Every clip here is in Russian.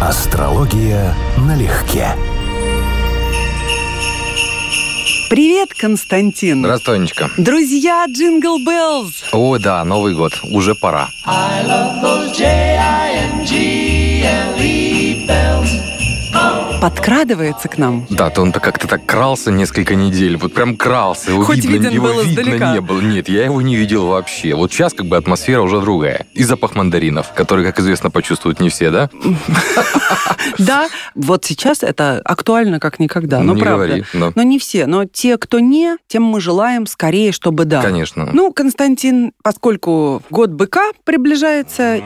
Астрология налегке. Привет, Константин. Здравствуй, Анечка. Друзья, Jingle Bells. О, да, Новый год. Уже пора. Подкрадывается к нам. Да, то он-то как-то так крался несколько недель. Вот прям крался. Его Хоть видно, виден его был видно издалека. не было. Нет, я его не видел вообще. Вот сейчас как бы атмосфера уже другая. И запах мандаринов, который, как известно, почувствуют не все, да? Да, вот сейчас это актуально как никогда. Ну, правда. Но не все. Но те, кто не, тем мы желаем скорее, чтобы да. Конечно. Ну, Константин, поскольку год быка приближается,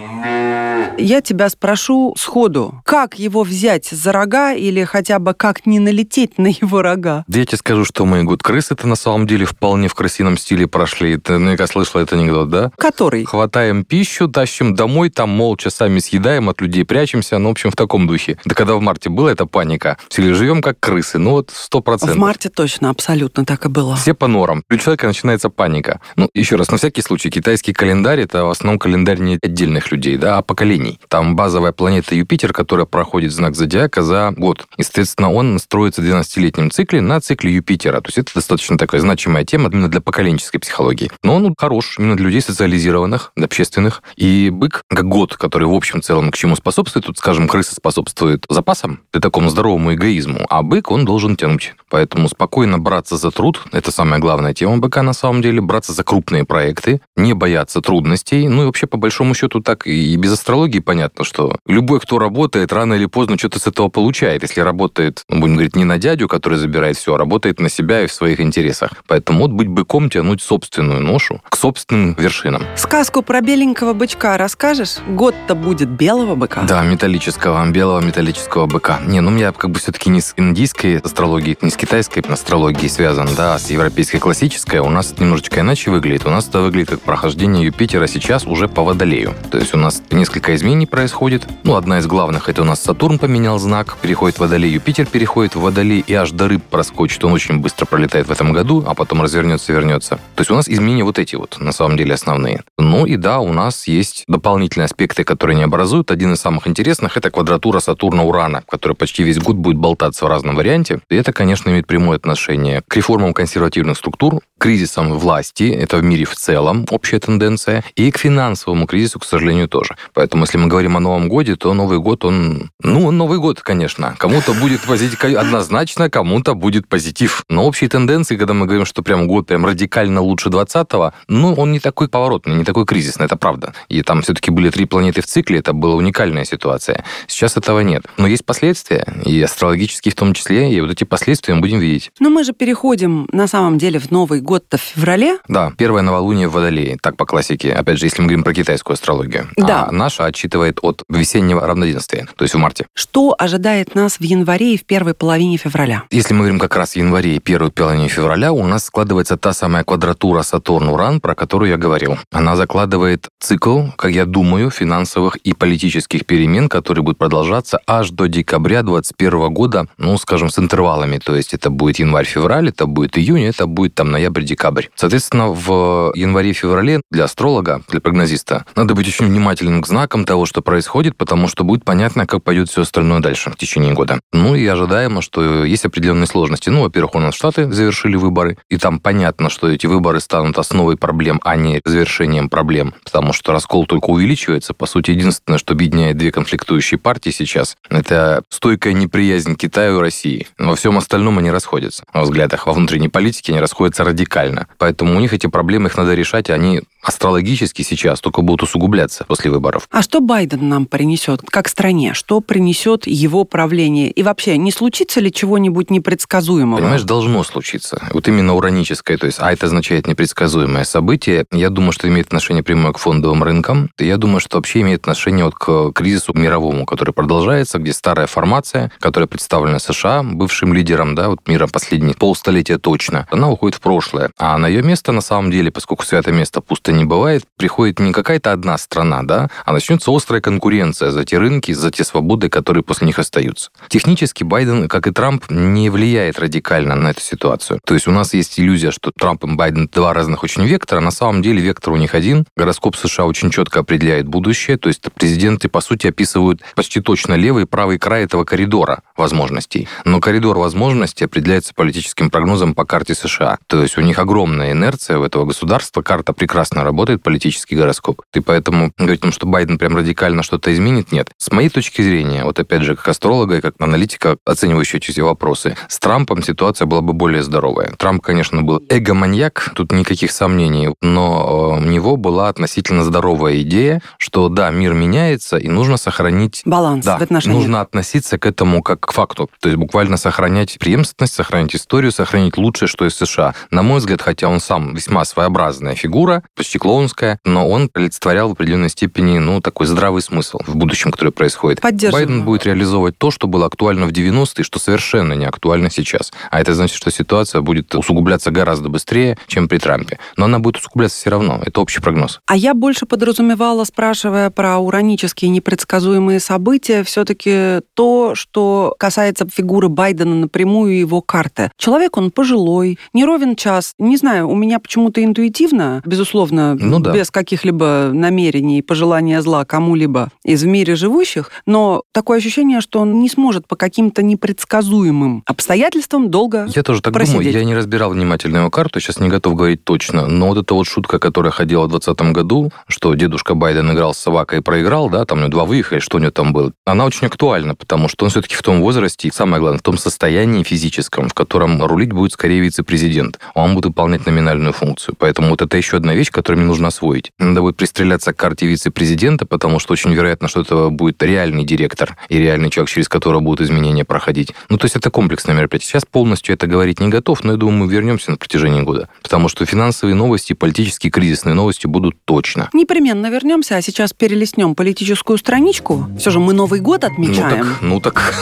я тебя спрошу сходу, как его взять за рога или хотя бы как не налететь на его рога? Да я тебе скажу, что мы год крысы-то на самом деле вполне в крысином стиле прошли. Ты наверняка слышала этот анекдот, да? Который? Хватаем пищу, тащим домой, там молча сами съедаем, от людей прячемся, ну, в общем, в таком духе. Да когда в марте была эта паника, все живем как крысы, ну вот сто В процентов. марте точно, абсолютно так и было. Все по норам. У человека начинается паника. Ну, еще раз, на всякий случай, китайский календарь – это в основном календарь не отдельных людей, да, а поколений. Там базовая планета Юпитер, которая проходит знак зодиака за год. И, соответственно, он строится в 12-летнем цикле на цикле Юпитера. То есть это достаточно такая значимая тема именно для поколенческой психологии. Но он хорош именно для людей социализированных, общественных. И бык, как год, который в общем целом к чему способствует, тут, скажем, крыса способствует запасам, для такому здоровому эгоизму, а бык, он должен тянуть. Поэтому спокойно браться за труд, это самая главная тема быка на самом деле, браться за крупные проекты, не бояться трудностей. Ну и вообще, по большому счету, так и без астрологии понятно, что любой, кто работает, рано или поздно что-то с этого получает. Если работает, ну, будем говорить, не на дядю, который забирает все, а работает на себя и в своих интересах. Поэтому вот быть быком, тянуть собственную ношу к собственным вершинам. Сказку про беленького бычка расскажешь? Год-то будет белого быка. Да, металлического, белого металлического быка. Не, ну я как бы все-таки не с индийской астрологией, не с китайской астрологией связан, да, а с европейской классической. У нас немножечко иначе выглядит. У нас это выглядит как прохождение Юпитера сейчас уже по Водолею. То есть у нас несколько изменений происходит. Ну, одна из главных, это у нас Сатурн поменял знак, переходит в Водолей, Юпитер переходит в Водолей, и аж до рыб проскочит. Он очень быстро пролетает в этом году, а потом развернется, вернется. То есть у нас изменения вот эти вот, на самом деле, основные. Ну и да, у нас есть дополнительные аспекты, которые не образуют. Один из самых интересных – это квадратура Сатурна-Урана, которая почти весь год будет болтаться в разном варианте. И это, конечно, имеет прямое отношение к реформам консервативных структур, кризисам власти, это в мире в целом общая тенденция, и к финансовому кризису, к сожалению, тоже. Поэтому, если мы говорим о Новом годе, то Новый год, он... Ну, Новый год, конечно. Кому-то будет позитив однозначно, кому-то будет позитив. Но общие тенденции, когда мы говорим, что прям год прям радикально лучше 20-го, ну, он не такой поворотный, не такой кризисный, это правда. И там все-таки были три планеты в цикле, это была уникальная ситуация. Сейчас этого нет. Но есть последствия, и астрологические в том числе, и вот эти последствия мы будем видеть. Но мы же переходим, на самом деле, в Новый год-то в феврале. Да, первое новолуние в Водолее, так по классике. Опять же, если мы говорим про китайскую астрологию. Да. А наша отчитывает от весеннего равноденствия, то есть в марте. Что ожидает нас в январе и в первой половине февраля? Если мы говорим как раз в январе и первую половину февраля, у нас складывается та самая квадратура Сатурн-Уран, про которую я говорил. Она закладывает цикл, как я думаю, финансовых и политических перемен, которые будут продолжаться аж до декабря 2021 года, ну, скажем, с интервалами. То есть это будет январь-февраль, это будет июнь, это будет там ноябрь-декабрь. Соответственно, в январе-феврале для астролога, для прогнозиста, надо быть очень внимательным к знакам того, что происходит, потому что будет понятно, как пойдет все остальное дальше в течение года. Ну и ожидаемо, что есть определенные сложности. Ну, во-первых, у нас Штаты завершили выборы, и там понятно, что эти выборы станут основой проблем, а не завершением проблем, потому что раскол только увеличивается. По сути, единственное, что объединяет две конфликтующие партии сейчас, это стойкая неприязнь Китаю и России. Во всем остальном они расходятся. Во взглядах во внутренней политике они расходятся радикально. Поэтому у них эти проблемы, их надо решать, и они астрологически сейчас только будут усугубляться после выборов. А что Байден нам принесет, как стране? Что принесет его правление? И вообще, не случится ли чего-нибудь непредсказуемого? Понимаешь, должно случиться. Вот именно ураническое, то есть, а это означает непредсказуемое событие. Я думаю, что имеет отношение прямое к фондовым рынкам. Я думаю, что вообще имеет отношение вот к кризису мировому, который продолжается, где старая формация, которая представлена США, бывшим лидером да, вот мира последние полстолетия точно, она уходит в прошлое. А на ее место, на самом деле, поскольку святое место пусто не бывает, приходит не какая-то одна страна, да, а начнется острая конкуренция за те рынки, за те свободы, которые после них остаются. Технически Байден, как и Трамп, не влияет радикально на эту ситуацию. То есть у нас есть иллюзия, что Трамп и Байден два разных очень вектора. На самом деле вектор у них один. Гороскоп США очень четко определяет будущее. То есть президенты, по сути, описывают почти точно левый и правый край этого коридора возможностей. Но коридор возможностей определяется политическим прогнозом по карте США. То есть у них огромная инерция в этого государства. Карта прекрасно работает, политический гороскоп. И поэтому говорить что Байден прям радикально что-то изменит, нет. С моей точки зрения, вот опять же, как астролога как аналитика, оценивающая эти вопросы, с Трампом ситуация была бы более здоровая. Трамп, конечно, был эго-маньяк, тут никаких сомнений, но э, у него была относительно здоровая идея, что да, мир меняется, и нужно сохранить... Баланс да, в отношениях. нужно относиться к этому как к факту. То есть буквально сохранять преемственность, сохранить историю, сохранить лучшее, что из США. На мой взгляд, хотя он сам весьма своеобразная фигура, почти клоунская, но он олицетворял в определенной степени, ну, такой здравый смысл в будущем, который происходит. Байден будет реализовывать то, что было актуально в 90-е, что совершенно не актуально сейчас. А это значит, что ситуация будет усугубляться гораздо быстрее, чем при Трампе. Но она будет усугубляться все равно. Это общий прогноз. А я больше подразумевала, спрашивая про уранические непредсказуемые события, все-таки то, что касается фигуры Байдена напрямую и его карты. Человек, он пожилой, не ровен час. Не знаю, у меня почему-то интуитивно, безусловно, ну, да. без каких-либо намерений, пожелания зла кому-либо из в мире живущих, но такое ощущение, что он не сможет по каким-то непредсказуемым обстоятельствам долго Я тоже так просидеть. думаю. Я не разбирал внимательно его карту, сейчас не готов говорить точно, но вот эта вот шутка, которая ходила в 2020 году, что дедушка Байден играл с собакой и проиграл, да, там у него два выехали, что у него там было, она очень актуальна, потому что он все-таки в том возрасте, и самое главное, в том состоянии физическом, в котором рулить будет скорее вице-президент. Он будет выполнять номинальную функцию. Поэтому вот это еще одна вещь, которую мне нужно освоить. Надо будет пристреляться к карте вице-президента, потому что очень вероятно, что это будет реальный директор и реальный человек, через которого будут изменения проходить. Ну, то есть это комплексное мероприятие. Сейчас полностью это говорить не готов, но я думаю, мы вернемся на протяжении года. Потому что финансовые новости, политические кризисные новости будут точно. Непременно вернемся, а сейчас перелистнем политическую страничку. Все же мы Новый год отмечаем. Ну так, ну так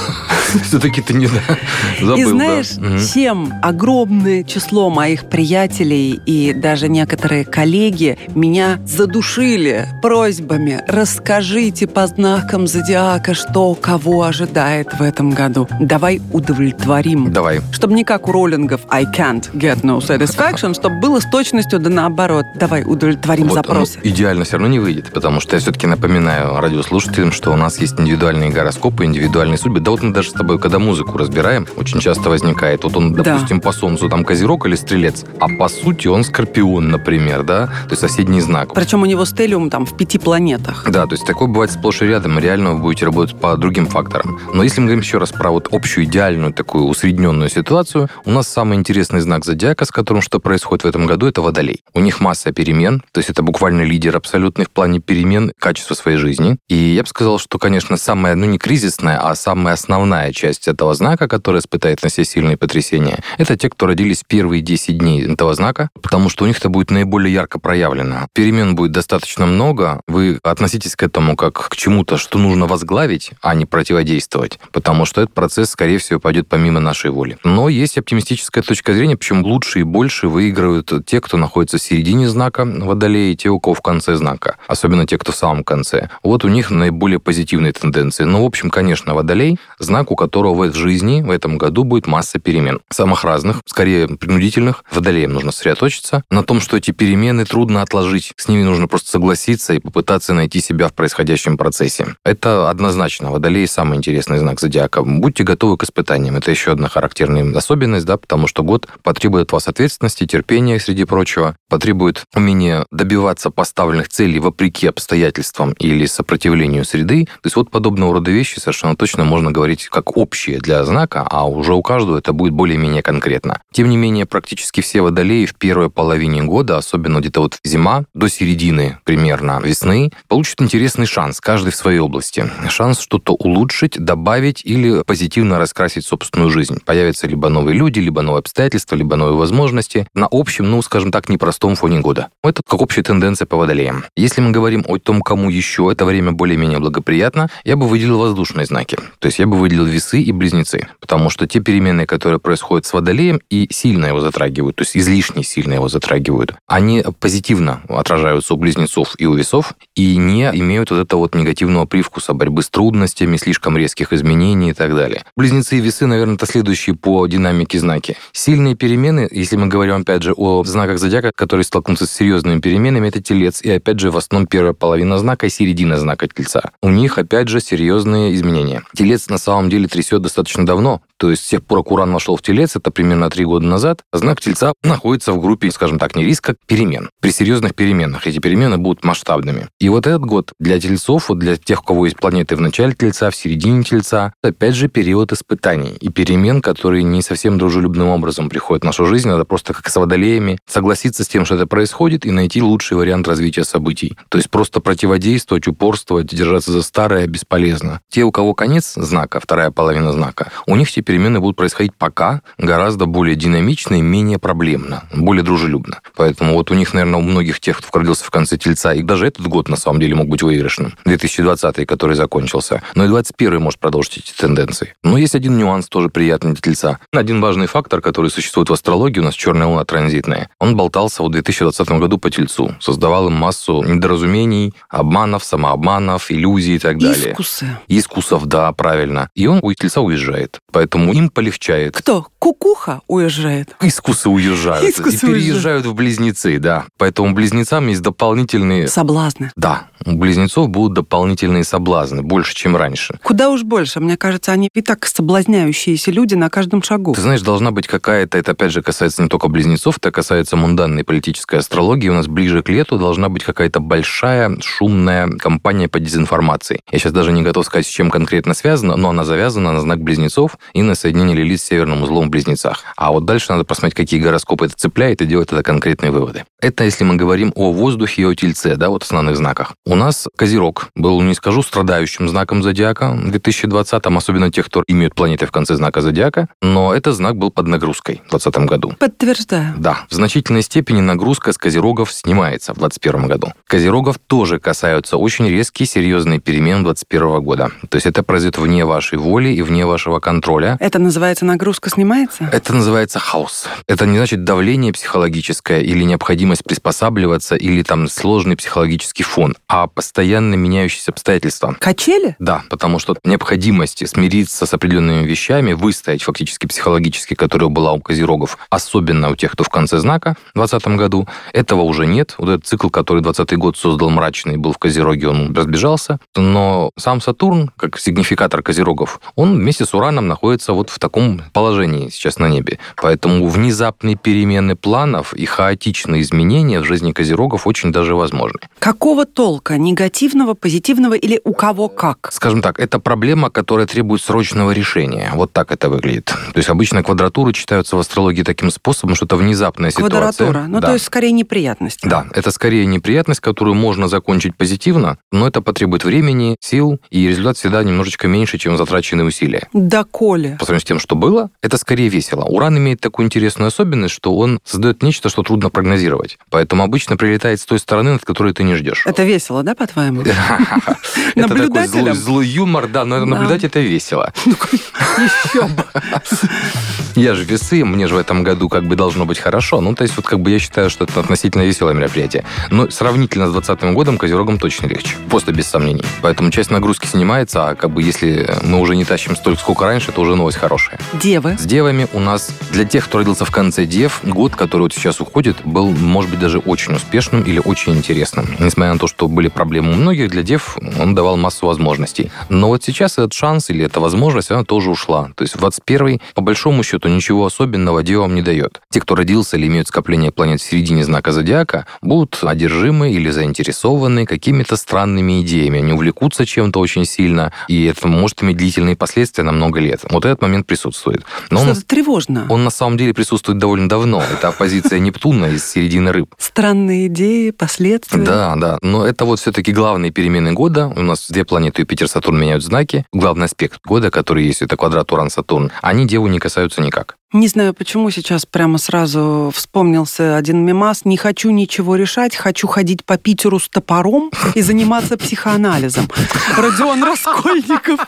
все-таки ты не забыл. И знаешь, чем огромное число моих приятелей и даже некоторые коллеги меня задушили просьбами «Расскажите по знакам зодиака, что кого ожидает в этом году. Давай удовлетворим». Давай. Чтобы не как у роллингов «I can't get no satisfaction», чтобы было с точностью да наоборот. Давай удовлетворим вот, запросы. Ну, идеально все равно не выйдет, потому что я все-таки напоминаю радиослушателям, что у нас есть индивидуальные гороскопы, индивидуальные судьбы. Да вот мы даже с тобой, когда музыку разбираем, очень часто возникает. Вот он, допустим, да. по Солнцу там Козерог или Стрелец, а по сути он Скорпион, например, да? То есть соседний знак. Причем у него стелиум там в пяти планетах. Да, то есть такое бывает сплошь и рядом. Реально вы будете работать по другим факторам. Но если мы говорим еще раз про вот общую идеальную такую усредненную ситуацию, у нас самый интересный знак зодиака, с которым что происходит в этом году, это Водолей. У них масса перемен, то есть это буквально лидер абсолютный в плане перемен качества своей жизни. И я бы сказал, что, конечно, самая, ну не кризисная, а самая основная часть этого знака, которая испытает на себе сильные потрясения, это те, кто родились первые 10 дней этого знака, потому что у них это будет наиболее ярко проявлено. Перемен будет достаточно много. Вы относитесь к этому как к чему-то, что нужно возглавить, а не противодействовать, потому что этот процесс, скорее всего, пойдет помимо нашей воли. Но есть оптимистическая точка зрения, причем лучше и больше выигрывают те, кто находится в середине знака Водолея, и те, у кого в конце знака. Особенно те, кто в самом конце. Вот у них наиболее позитивные тенденции. Но, в общем, конечно, Водолей – знак, у которого в жизни в этом году будет масса перемен. Самых разных, скорее принудительных. Водолеем нужно сосредоточиться на том, что эти перемены трудно отложить. С ними нужно просто согласиться и попытаться найти себя в происходящем процессе. Это однозначно. Водолей – самый интересный знак зодиака. Будьте готовы к испытаниям. Это еще одна характерная особенность, да, потому что год потребует от вас ответственности, терпения, среди прочего, потребует умения добиваться поставленных целей вопреки обстоятельствам или сопротивлению среды. То есть вот подобного рода вещи совершенно точно можно говорить как общие для знака, а уже у каждого это будет более-менее конкретно. Тем не менее, практически все водолеи в первой половине года, особенно где-то вот зима, до середины примерно весны, получат интересный шанс, каждый в своей области. Шанс что-то улучшить, добавить или позитивно раскрасить собственную жизнь. Появятся либо новые люди, либо новые обстоятельства, либо новые возможности на общем, ну, скажем так, непростом фоне года. Это как общая тенденция по водолеям. Если мы говорим о том, кому еще это время более-менее благоприятно, я бы выделил воздушные знаки. То есть я бы выделил весы и близнецы. Потому что те перемены, которые происходят с водолеем и сильно его затрагивают, то есть излишне сильно его затрагивают, они позитивно отражаются у близнецов и у весов и не имеют вот этого вот негативного привкуса борьбы с трудностями, слишком резких изменений и так далее. Близнецы и весы, наверное, это следующие по динамике знаки. Сильные перемены, если мы говорим, опять же, о знаках зодиака, которые столкнутся с серьезными переменами, это телец. И, опять же, в основном первая половина знака и середина знака тельца. У них, опять же, серьезные изменения. Телец на самом деле трясет достаточно давно. То есть с тех пор, как Уран вошел в телец, это примерно три года назад, знак тельца находится в группе, скажем так, не риска, перемен. При серьезных переменах эти перемены будут масштабными. И вот этот год для тельцов, вот для тех, у кого есть планеты в начале тельца, в середине тельца, опять же, период испытаний и перемен, которые не совсем дружелюбным образом приходят в нашу жизнь. Надо просто как с водолеями согласиться с тем, что это происходит, и найти лучший вариант развития событий. То есть просто противодействовать, упорствовать, держаться за старое бесполезно. Те, у кого конец знака, вторая половина знака, у них теперь перемены будут происходить пока гораздо более динамично и менее проблемно, более дружелюбно. Поэтому вот у них, наверное, у многих тех, кто родился в конце Тельца, и даже этот год на самом деле мог быть выигрышным, 2020, который закончился, но и 2021 может продолжить эти тенденции. Но есть один нюанс тоже приятный для Тельца. Один важный фактор, который существует в астрологии, у нас черная луна транзитная, он болтался в 2020 году по Тельцу, создавал им массу недоразумений, обманов, самообманов, иллюзий и так далее. Искусы. Искусов, да, правильно. И он у Тельца уезжает. Поэтому поэтому им полегчает. Кто? Кукуха уезжает? Искусы уезжают. Искусы и переезжают в близнецы, да. Поэтому близнецам есть дополнительные... Соблазны. Да. У близнецов будут дополнительные соблазны, больше, чем раньше. Куда уж больше. Мне кажется, они и так соблазняющиеся люди на каждом шагу. Ты знаешь, должна быть какая-то, это опять же касается не только близнецов, это касается мунданной политической астрологии. У нас ближе к лету должна быть какая-то большая, шумная кампания по дезинформации. Я сейчас даже не готов сказать, с чем конкретно связано, но она завязана на знак близнецов и на соединение Лилит с северным узлом в близнецах. А вот дальше надо посмотреть, какие гороскопы это цепляет и делать тогда конкретные выводы. Это если мы говорим о воздухе и о тельце, да, вот основных знаках. У нас Козерог был, не скажу, страдающим знаком зодиака в 2020-м, особенно тех, кто имеют планеты в конце знака зодиака, но этот знак был под нагрузкой в 2020 году. Подтверждаю. Да, в значительной степени нагрузка с Козерогов снимается в 2021 году. Козерогов тоже касаются очень резкие, серьезные перемен 2021 года. То есть это произойдет вне вашей воли и вне вашего контроля. Это называется нагрузка снимается? Это называется хаос. Это не значит давление психологическое или необходимость приспосабливаться или там сложный психологический фон, а постоянно меняющиеся обстоятельства. Качели? Да, потому что необходимости смириться с определенными вещами, выстоять фактически психологически, которая была у козерогов, особенно у тех, кто в конце знака в 2020 году, этого уже нет. Вот этот цикл, который 20 год создал мрачный, был в Козероге, он разбежался. Но сам Сатурн, как сигнификатор козерогов, он вместе с Ураном находится вот в таком положении сейчас на небе. Поэтому внезапные перемены планов и хаотичные изменения в жизни козерогов очень даже возможны. Какого толка? Негативного, позитивного или у кого как? Скажем так, это проблема, которая требует срочного решения. Вот так это выглядит. То есть обычно квадратуры читаются в астрологии таким способом, что это внезапная Квадратура. ситуация. Квадратура. Ну, да. то есть скорее неприятность. Да, это скорее неприятность, которую можно закончить позитивно, но это потребует времени, сил, и результат всегда немножечко меньше, чем затраченные усилия. Да, Коля. По сравнению с тем, что было, это скорее весело. Уран имеет такую интересную особенность, что он создает нечто, что трудно прогнозировать. Поэтому обычно прилетает с той стороны, над которой ты не ждешь. Это весело, да, по-твоему? Это такой злой, юмор, да, но наблюдать это весело. Еще бы. Я же весы, мне же в этом году как бы должно быть хорошо. Ну, то есть вот как бы я считаю, что это относительно веселое мероприятие. Но сравнительно с 2020 годом Козерогам точно легче. Просто без сомнений. Поэтому часть нагрузки снимается, а как бы если мы уже не тащим столько, сколько раньше, это уже новость хорошая. Девы. С девами у нас, для тех, кто родился в конце дев, год, который вот сейчас уходит, был, может быть, даже очень успешным или очень интересным. Несмотря на то, что были проблемы у многих, для дев он давал массу возможностей. Но вот сейчас этот шанс или эта возможность, она тоже ушла. То есть 21 по большому счету, ничего особенного девам не дает. Те, кто родился или имеют скопление планет в середине знака зодиака, будут одержимы или заинтересованы какими-то странными идеями. Они увлекутся чем-то очень сильно, и это может иметь длительные последствия на много лет. Вот этот момент присутствует. Но он, Что-то тревожно. он на самом деле присутствует довольно давно. Это оппозиция Нептуна из середины рыб. Странные идеи, последствия. Да, да. Но это вот все-таки главные перемены года. У нас две планеты Юпитер, Сатурн меняют знаки. Главный аспект года, который есть, это квадрат Уран-Сатурн. Они Деву не касаются никак. Не знаю, почему сейчас прямо сразу вспомнился один мемас. Не хочу ничего решать, хочу ходить по Питеру с топором и заниматься психоанализом. Родион Раскольников.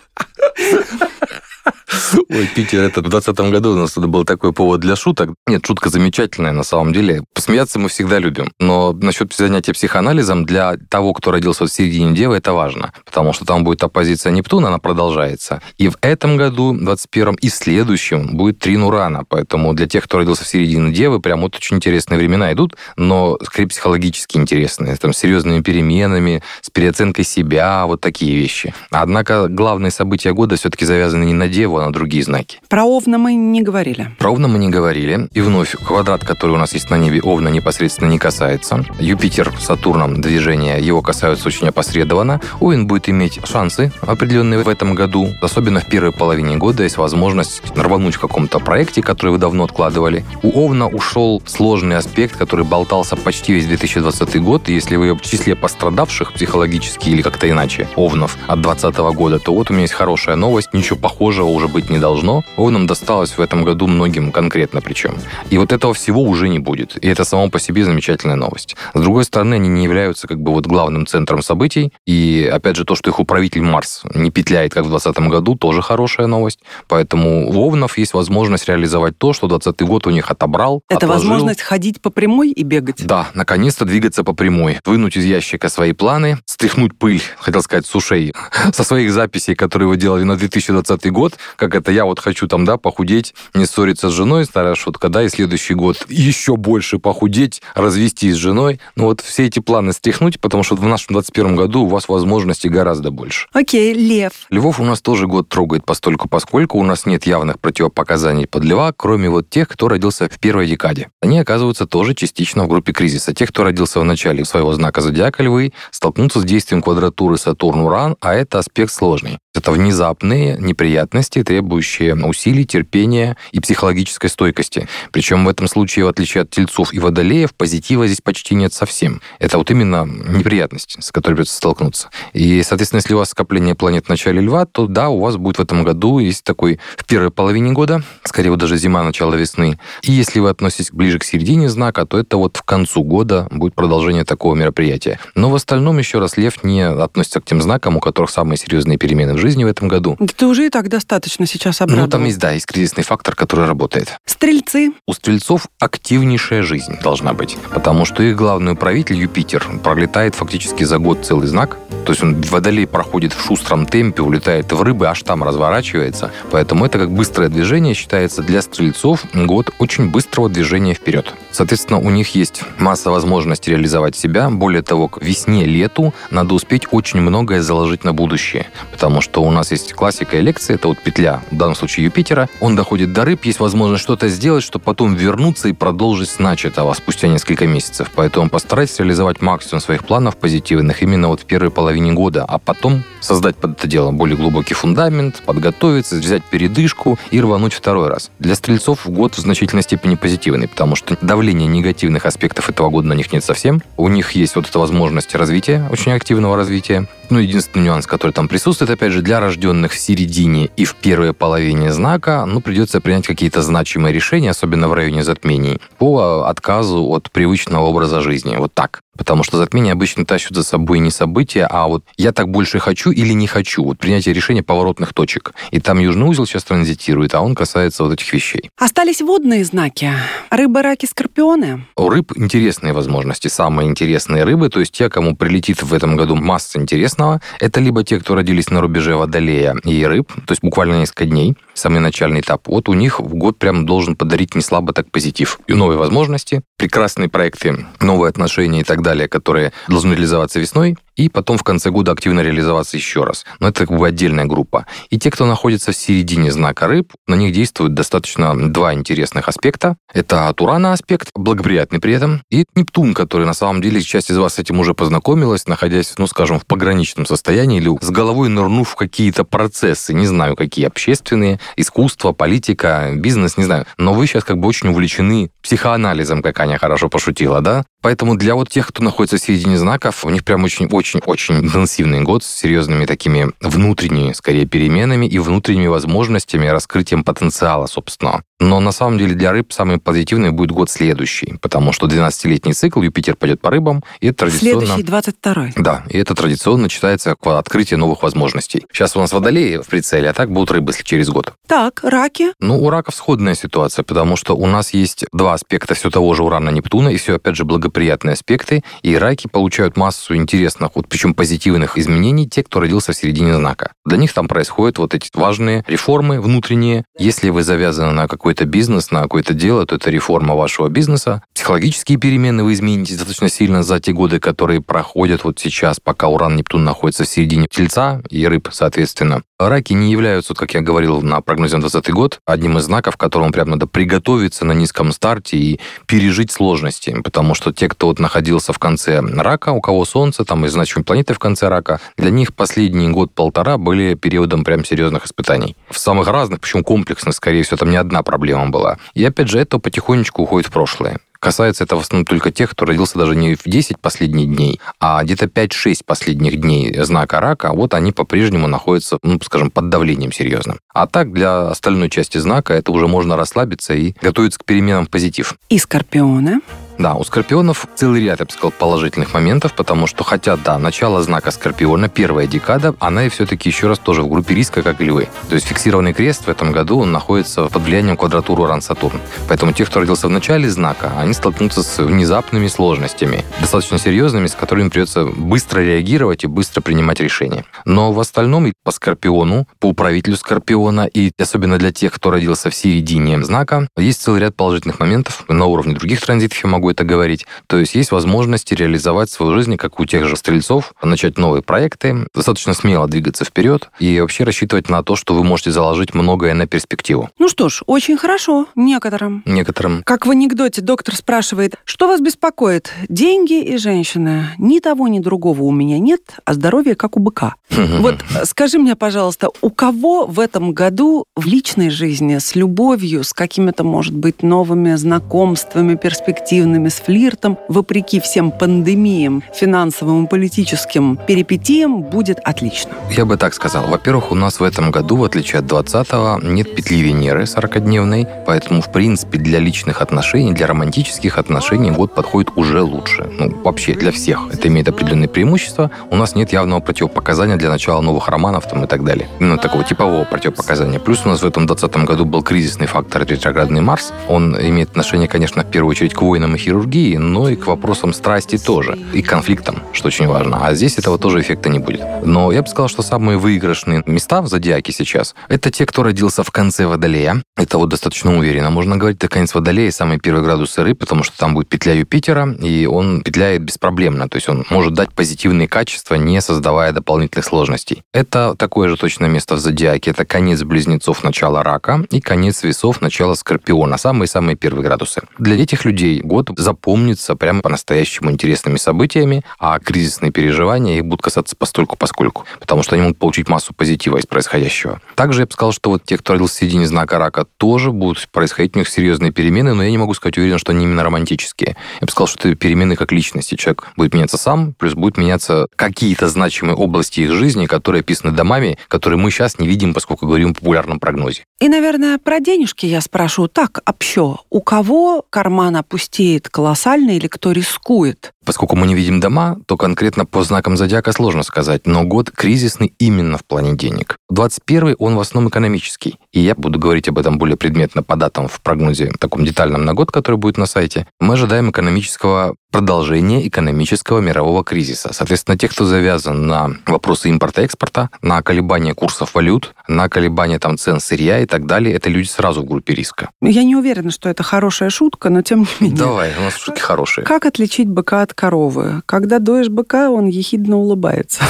Ой, Питер, это в 2020 году у нас это был такой повод для шуток. Нет, шутка замечательная на самом деле. Посмеяться мы всегда любим. Но насчет занятия психоанализом для того, кто родился в середине Девы, это важно. Потому что там будет оппозиция Нептуна, она продолжается. И в этом году, 21-м, и следующем будет трин Урана. Поэтому для тех, кто родился в середине Девы, прям вот очень интересные времена идут, но скорее психологически интересные. Там, с серьезными переменами, с переоценкой себя, вот такие вещи. Однако главные события года все-таки завязаны не на Деву, а на другие знаки. Про Овна мы не говорили. Про Овна мы не говорили. И вновь квадрат, который у нас есть на небе, Овна непосредственно не касается. Юпитер Сатурном движения его касаются очень опосредованно. Овен будет иметь шансы определенные в этом году. Особенно в первой половине года есть возможность рвануть в каком-то проекте, который вы давно откладывали. У Овна ушел сложный аспект, который болтался почти весь 2020 год. И если вы в числе пострадавших психологически или как-то иначе Овнов от 2020 года, то вот у меня есть хорошая новость. Ничего похожего уже быть не должно. Овнам досталось в этом году многим конкретно причем. И вот этого всего уже не будет. И это само по себе замечательная новость. С другой стороны, они не являются как бы вот главным центром событий. И опять же, то, что их управитель Марс не петляет, как в 2020 году, тоже хорошая новость. Поэтому у Овнов есть возможность реализовать то, что 2020 год у них отобрал. Это отложил. возможность ходить по прямой и бегать. Да, наконец-то двигаться по прямой. Вынуть из ящика свои планы, стряхнуть пыль, хотел сказать, с ушей, со своих записей, которые вы делали на 2020 год, как это я вот хочу там, да, похудеть, не ссориться с женой, старая шутка, да, и следующий год еще больше похудеть, развестись с женой. Ну вот все эти планы стряхнуть, потому что в нашем 21 году у вас возможностей гораздо больше. Окей, лев. Львов у нас тоже год трогает постольку, поскольку у нас нет явных противопоказаний под льва, кроме вот тех, кто родился в первой декаде. Они оказываются тоже частично в группе кризиса. Те, кто родился в начале своего знака зодиака львы, столкнутся с действием квадратуры Сатурн-Уран, а это аспект сложный. Это внезапные неприятности, требующие усилий, терпения и психологической стойкости. Причем в этом случае, в отличие от тельцов и водолеев, позитива здесь почти нет совсем. Это вот именно неприятности, с которыми придется столкнуться. И, соответственно, если у вас скопление планет в начале льва, то да, у вас будет в этом году есть такой в первой половине года, скорее вот даже зима, начало весны. И если вы относитесь ближе к середине знака, то это вот в концу года будет продолжение такого мероприятия. Но в остальном, еще раз, лев не относится к тем знакам, у которых самые серьезные перемены в жизни в этом году. Да ты уже и так достаточно сейчас обрадовал. Ну, там есть, да, есть кризисный фактор, который работает. Стрельцы. У стрельцов активнейшая жизнь должна быть, потому что их главный управитель Юпитер пролетает фактически за год целый знак, то есть он водолей проходит в шустром темпе, улетает в рыбы, аж там разворачивается, поэтому это как быстрое движение считается для стрельцов год очень быстрого движения вперед. Соответственно, у них есть масса возможностей реализовать себя, более того, к весне-лету надо успеть очень многое заложить на будущее, потому что у нас есть классика и лекция, это вот петля, в данном случае Юпитера, он доходит до рыб, есть возможность что-то сделать, чтобы потом вернуться и продолжить с начатого спустя несколько месяцев. Поэтому постарайтесь реализовать максимум своих планов позитивных именно вот в первой половине года, а потом создать под это дело более глубокий фундамент, подготовиться, взять передышку и рвануть второй раз. Для стрельцов год в значительной степени позитивный, потому что давления негативных аспектов этого года на них нет совсем. У них есть вот эта возможность развития, очень активного развития. Ну, единственный нюанс, который там присутствует, опять же, для рожденных в середине и в первой половине знака, ну, придется принять какие-то значимые решения, особенно в районе затмений, по отказу от привычного образа жизни. Вот так. Потому что затмения обычно тащат за собой не события, а вот я так больше хочу или не хочу. Вот принятие решения поворотных точек. И там южный узел сейчас транзитирует, а он касается вот этих вещей. Остались водные знаки. Рыба, раки, скорпионы. У рыб интересные возможности, самые интересные рыбы, то есть те, кому прилетит в этом году масса интересного, это либо те, кто родились на рубеже водолея и рыб, то есть буквально несколько дней, самый начальный этап. Вот у них в год прям должен подарить не слабо так позитив. И новые возможности, прекрасные проекты, новые отношения и так далее, которые должны реализоваться весной, и потом в конце года активно реализоваться еще раз. Но это как бы отдельная группа. И те, кто находится в середине знака рыб, на них действуют достаточно два интересных аспекта. Это Урана аспект, благоприятный при этом, и Нептун, который на самом деле часть из вас с этим уже познакомилась, находясь, ну, скажем, в пограничном состоянии или с головой нырнув в какие-то процессы, не знаю, какие общественные, искусство, политика, бизнес, не знаю. Но вы сейчас как бы очень увлечены психоанализом, как Аня хорошо пошутила, да? Поэтому для вот тех, кто находится в середине знаков, у них прям очень-очень-очень интенсивный год с серьезными такими внутренними, скорее, переменами и внутренними возможностями, раскрытием потенциала собственного. Но на самом деле для рыб самый позитивный будет год следующий, потому что 12-летний цикл Юпитер пойдет по рыбам, и это традиционно... Следующий 22-й. Да, и это традиционно читается к открытию новых возможностей. Сейчас у нас водолеи в прицеле, а так будут рыбы через год. Так, раки? Ну, у раков сходная ситуация, потому что у нас есть два аспекта все того же Урана Нептуна, и все, опять же, благоприятные аспекты, и раки получают массу интересных, вот причем позитивных изменений, те, кто родился в середине знака. Для них там происходят вот эти важные реформы внутренние. Если вы завязаны на какой-то бизнес, на какое-то дело, то это реформа вашего бизнеса. Психологические перемены вы измените достаточно сильно за те годы, которые проходят вот сейчас, пока Уран Нептун находится в середине Тельца и Рыб, соответственно. Раки не являются, как я говорил на прогнозе на 2020 год, одним из знаков, которому прям надо приготовиться на низком старте и пережить сложности, потому что те, кто вот находился в конце рака, у кого Солнце, там и значимые планеты в конце рака, для них последний год-полтора были периодом прям серьезных испытаний. В самых разных, причем комплексных, скорее всего, там не одна проблема была. И опять же, это потихонечку уходит в прошлое. Касается это в основном только тех, кто родился даже не в 10 последних дней, а где-то 5-6 последних дней знака рака, вот они по-прежнему находятся, ну, скажем, под давлением серьезным. А так, для остальной части знака это уже можно расслабиться и готовиться к переменам в позитив. И скорпионы? Да, у скорпионов целый ряд, я бы сказал, положительных моментов, потому что, хотя, да, начало знака скорпиона, первая декада, она и все-таки еще раз тоже в группе риска, как и львы. То есть фиксированный крест в этом году, он находится под влиянием квадратуры Уран-Сатурн. Поэтому те, кто родился в начале знака, они столкнутся с внезапными сложностями, достаточно серьезными, с которыми придется быстро реагировать и быстро принимать решения. Но в остальном и по скорпиону, по управителю скорпиона, и особенно для тех, кто родился в середине знака, есть целый ряд положительных моментов на уровне других транзитов, я могу это говорить. То есть есть возможности реализовать свою жизнь, как у тех же стрельцов, начать новые проекты, достаточно смело двигаться вперед и вообще рассчитывать на то, что вы можете заложить многое на перспективу. Ну что ж, очень хорошо некоторым. Некоторым. Как в анекдоте доктор спрашивает, что вас беспокоит? Деньги и женщины. Ни того, ни другого у меня нет, а здоровье как у быка. Вот скажи мне, пожалуйста, у кого в этом году в личной жизни с любовью, с какими-то, может быть, новыми знакомствами, перспективными, с флиртом, вопреки всем пандемиям, финансовым и политическим перипетиям, будет отлично. Я бы так сказал. Во-первых, у нас в этом году, в отличие от 20-го, нет петли Венеры 40-дневной, поэтому, в принципе, для личных отношений, для романтических отношений год подходит уже лучше. Ну, вообще, для всех. Это имеет определенные преимущества. У нас нет явного противопоказания для начала новых романов там, и так далее. Именно такого типового противопоказания. Плюс у нас в этом 20 году был кризисный фактор ретроградный Марс. Он имеет отношение, конечно, в первую очередь к войнам и хирургии, но и к вопросам страсти тоже. И к конфликтам, что очень важно. А здесь этого тоже эффекта не будет. Но я бы сказал, что самые выигрышные места в зодиаке сейчас — это те, кто родился в конце Водолея. Это вот достаточно уверенно. Можно говорить, это конец Водолея, самый первый градус рыб, потому что там будет петля Юпитера, и он петляет беспроблемно. То есть он может дать позитивные качества, не создавая дополнительных сложностей. Это такое же точное место в зодиаке. Это конец близнецов, начало рака, и конец весов, начало скорпиона. Самые-самые первые градусы. Для этих людей год запомнится прямо по-настоящему интересными событиями, а кризисные переживания их будут касаться постольку поскольку, потому что они могут получить массу позитива из происходящего. Также я бы сказал, что вот те, кто родился в середине знака рака, тоже будут происходить у них серьезные перемены, но я не могу сказать уверен, что они именно романтические. Я бы сказал, что это перемены как личности. Человек будет меняться сам, плюс будут меняться какие-то значимые области их жизни, которые описаны домами, которые мы сейчас не видим, поскольку говорим о популярном прогнозе. И, наверное, про денежки я спрошу так, общо. У кого карман опустеет колоссально или кто рискует? Поскольку мы не видим дома, то конкретно по знакам зодиака сложно сказать, но год кризисный именно в плане денег. 21 он в основном экономический, и я буду говорить об этом более предметно по датам в прогнозе таком детальном на год, который будет на сайте. Мы ожидаем экономического продолжения экономического мирового кризиса. Соответственно, те, кто завязан на вопросы импорта-экспорта, на колебания курсов валют, на колебания там цен сырья и так далее, это люди сразу в группе риска. Я не уверена, что это хорошая шутка, но тем не менее. Давай, у нас шутки хорошие. Как отличить быка от коровы? Когда доешь быка, он ехидно улыбается.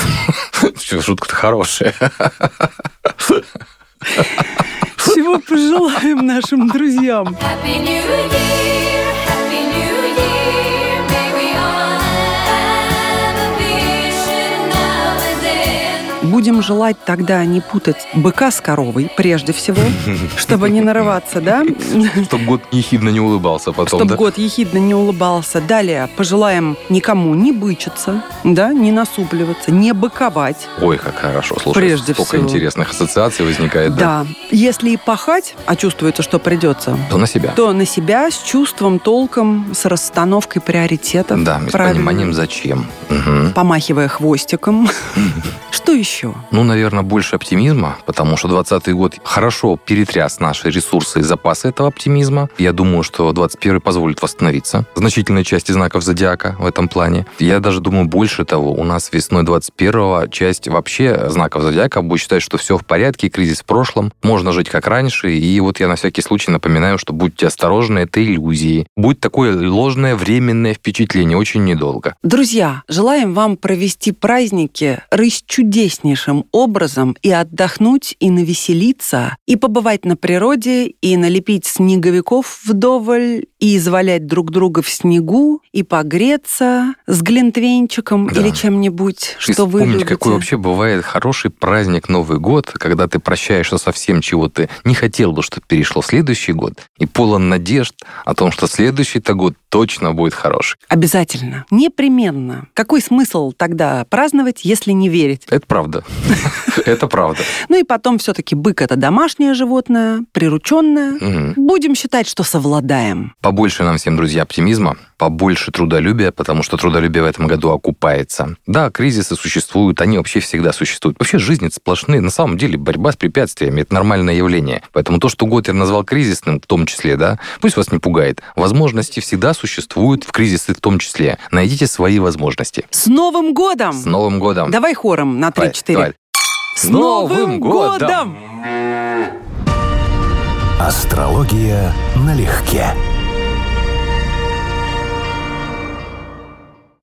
Шутка-то хорошая. Всего пожелаем нашим друзьям. Happy New Year, Будем желать тогда не путать быка с коровой, прежде всего, чтобы не нарываться, да? Чтоб год ехидно не улыбался потом, Чтобы да? год ехидно не улыбался. Далее пожелаем никому не бычиться, да, не насупливаться, не быковать. Ой, как хорошо. Слушай, Прежде столько всего. интересных ассоциаций возникает, да? Да. Если и пахать, а чувствуется, что придется, То на себя. то на себя с чувством, толком, с расстановкой приоритетов. Да, с пониманием, зачем. Мгм. Помахивая хвостиком. Что еще? Ну, наверное, больше оптимизма, потому что 2020 год хорошо перетряс наши ресурсы и запасы этого оптимизма. Я думаю, что 21 позволит восстановиться значительной части знаков зодиака в этом плане. Я даже думаю, больше того, у нас весной 21 часть вообще знаков зодиака будет считать, что все в порядке, кризис в прошлом, можно жить как раньше. И вот я на всякий случай напоминаю, что будьте осторожны, это иллюзии. Будет такое ложное временное впечатление, очень недолго. Друзья, желаем вам провести праздники чудеснейшим образом и отдохнуть, и навеселиться, и побывать на природе, и налепить снеговиков вдоволь, и извалять друг друга в снегу, и погреться с глинтвейнчиком Да. или чем-нибудь, что вы вспомнить, любите. какой вообще бывает хороший праздник Новый год, когда ты прощаешься со всем, чего ты не хотел бы, чтобы перешло в следующий год, и полон надежд о том, что следующий-то год точно будет хороший. Обязательно. Непременно. Какой смысл тогда праздновать, если не верить? Это правда. Это правда. Ну и потом все-таки бык это домашнее животное, прирученное. Будем считать, что совладаем. Побольше нам всем, друзья, оптимизма, побольше трудолюбия, потому что трудолюбие в этом году окупается. Да, кризисы существуют, они вообще всегда существуют. Вообще жизнь это сплошные. На самом деле борьба с препятствиями – это нормальное явление. Поэтому то, что Готер назвал кризисным, в том числе, да, пусть вас не пугает. Возможности всегда существуют в кризисы в том числе. Найдите свои возможности. С Новым годом! С Новым годом! Давай хором на Давай, 3-4. С Новым годом! Астрология налегке.